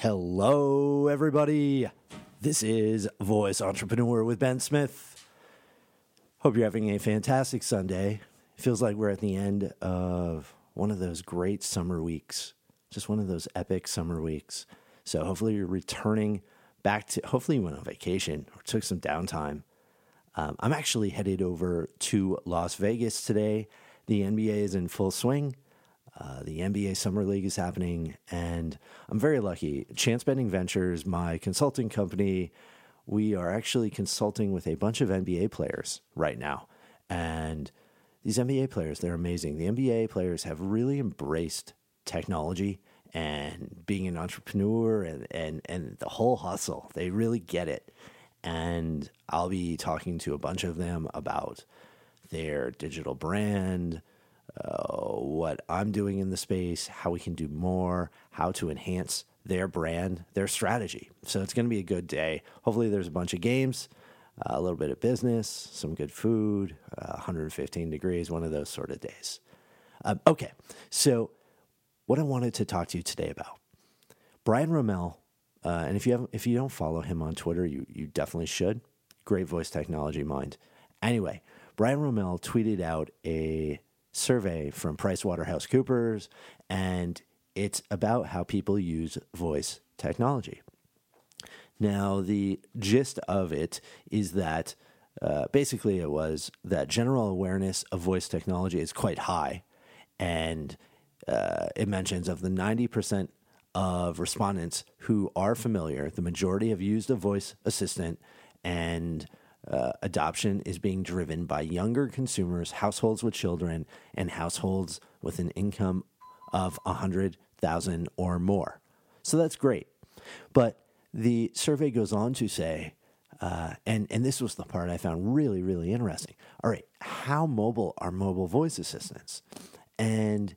Hello, everybody. This is Voice Entrepreneur with Ben Smith. Hope you're having a fantastic Sunday. It Feels like we're at the end of one of those great summer weeks, just one of those epic summer weeks. So, hopefully, you're returning back to, hopefully, you went on vacation or took some downtime. Um, I'm actually headed over to Las Vegas today. The NBA is in full swing. Uh, the NBA Summer League is happening, and I'm very lucky. Chance Betting Ventures, my consulting company, we are actually consulting with a bunch of NBA players right now. And these NBA players, they're amazing. The NBA players have really embraced technology and being an entrepreneur and, and, and the whole hustle. They really get it. And I'll be talking to a bunch of them about their digital brand, what I'm doing in the space, how we can do more, how to enhance their brand, their strategy. So it's going to be a good day. Hopefully, there's a bunch of games, uh, a little bit of business, some good food, uh, 115 degrees, one of those sort of days. Um, okay, so what I wanted to talk to you today about Brian Roemmele, uh, and if you have, if you don't follow him on Twitter, you you definitely should. Great voice technology mind. Anyway, Brian Roemmele tweeted out a survey from PricewaterhouseCoopers, and it's about how people use voice technology. Now, the gist of it is that uh, basically it was that general awareness of voice technology is quite high, and uh, it mentions of the 90% of respondents who are familiar, the majority have used a voice assistant and uh, adoption is being driven by younger consumers, households with children, and households with an income of 100,000 or more. So that's great. But the survey goes on to say, uh, and, and this was the part I found really, really interesting. All right, how mobile are mobile voice assistants? And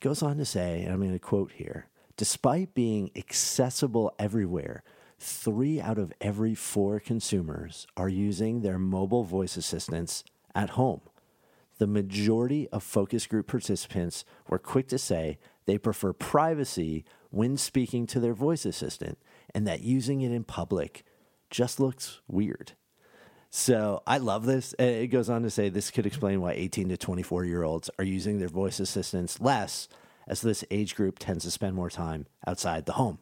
goes on to say, and I'm going to quote here despite being accessible everywhere, three out of every four consumers are using their mobile voice assistants at home. The majority of focus group participants were quick to say they prefer privacy when speaking to their voice assistant and that using it in public just looks weird. So I love this. Uh, it goes on to say this could explain why 18 to 24 year olds are using their voice assistants less, as this age group tends to spend more time outside the home.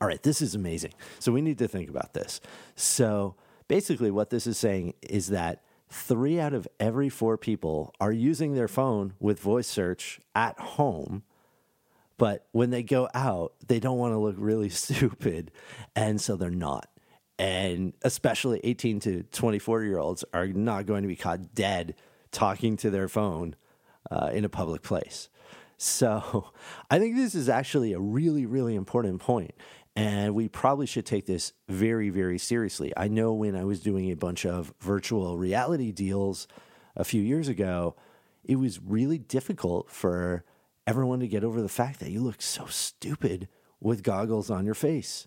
All right, this is amazing. So we need to think about this. So basically, what this is saying is that three out of every four people are using their phone with voice search at home. But when they go out, they don't want to look really stupid. And so they're not. And especially 18 to 24 year olds are not going to be caught dead talking to their phone uh, in a public place. So I think this is actually a really, really important point. And we probably should take this very, very seriously. I know when I was doing a bunch of virtual reality deals a few years ago, it was really difficult for everyone to get over the fact that you look so stupid with goggles on your face.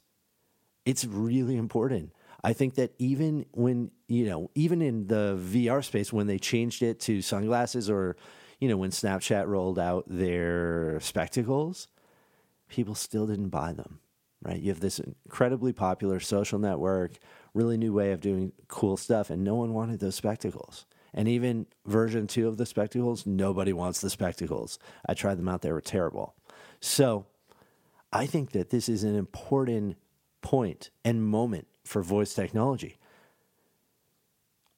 It's really important. I think that even when, you know, even in the VR space, when they changed it to sunglasses or, you know, when Snapchat rolled out their spectacles, people still didn't buy them right? You have this incredibly popular social network, really new way of doing cool stuff, and no one wanted those spectacles. And even version two of the spectacles, nobody wants the spectacles. I tried them out, they were terrible. So I think that this is an important point and moment for voice technology.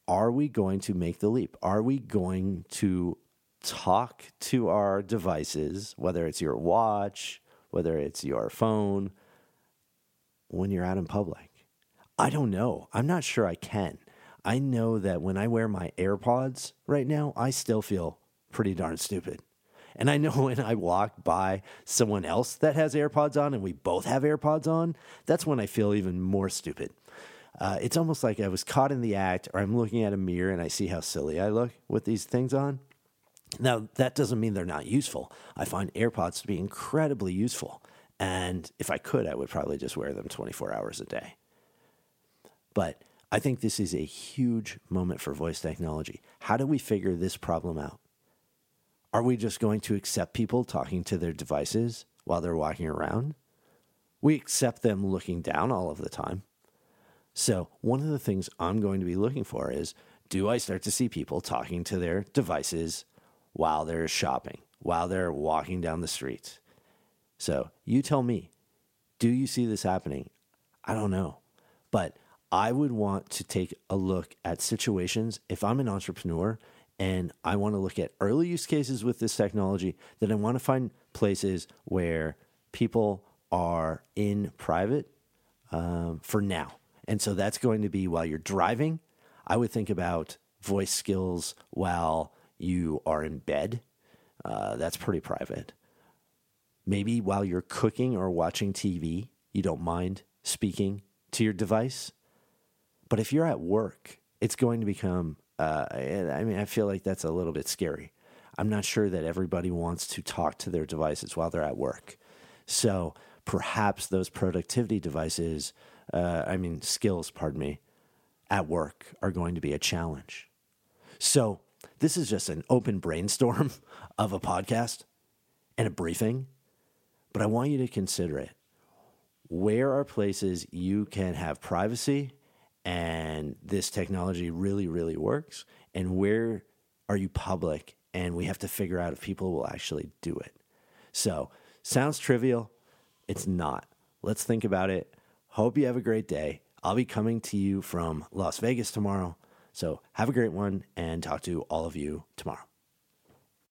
Are we going to make the leap? Are we going to talk to our devices, whether it's your watch, whether it's your phone, when you're out in public? I don't know. I'm not sure I can. I know that when I wear my AirPods right now, I still feel pretty darn stupid. And I know when I walk by someone else that has AirPods on and we both have AirPods on, that's when I feel even more stupid. Uh, it's almost like I was caught in the act, or I'm looking at a mirror and I see how silly I look with these things on. Now, that doesn't mean they're not useful. I find AirPods to be incredibly useful. And if I could, I would probably just wear them 24 hours a day. But I think this is a huge moment for voice technology. How do we figure this problem out? Are we just going to accept people talking to their devices while they're walking around? We accept them looking down all of the time. So, one of the things I'm going to be looking for is do I start to see people talking to their devices while they're shopping, while they're walking down the streets. So, you tell me, do you see this happening? I don't know. But I would want to take a look at situations if I'm an entrepreneur and I want to look at early use cases with this technology, then I want to find places where people are in private um, for now. And so that's going to be while you're driving. I would think about voice skills while you are in bed. Uh, that's pretty private. Maybe while you're cooking or watching TV, you don't mind speaking to your device. But if you're at work, it's going to become, uh, I mean, I feel like that's a little bit scary. I'm not sure that everybody wants to talk to their devices while they're at work. So perhaps those productivity devices, uh, I mean, skills, pardon me, at work are going to be a challenge. So this is just an open brainstorm of a podcast and a briefing, but I want you to consider it. Where are places you can have privacy and this technology really, really works? And where are you public and we have to figure out if people will actually do it? So, sounds trivial. It's not. Let's think about it. Hope you have a great day. I'll be coming to you from Las Vegas tomorrow. So have a great one and talk to all of you tomorrow.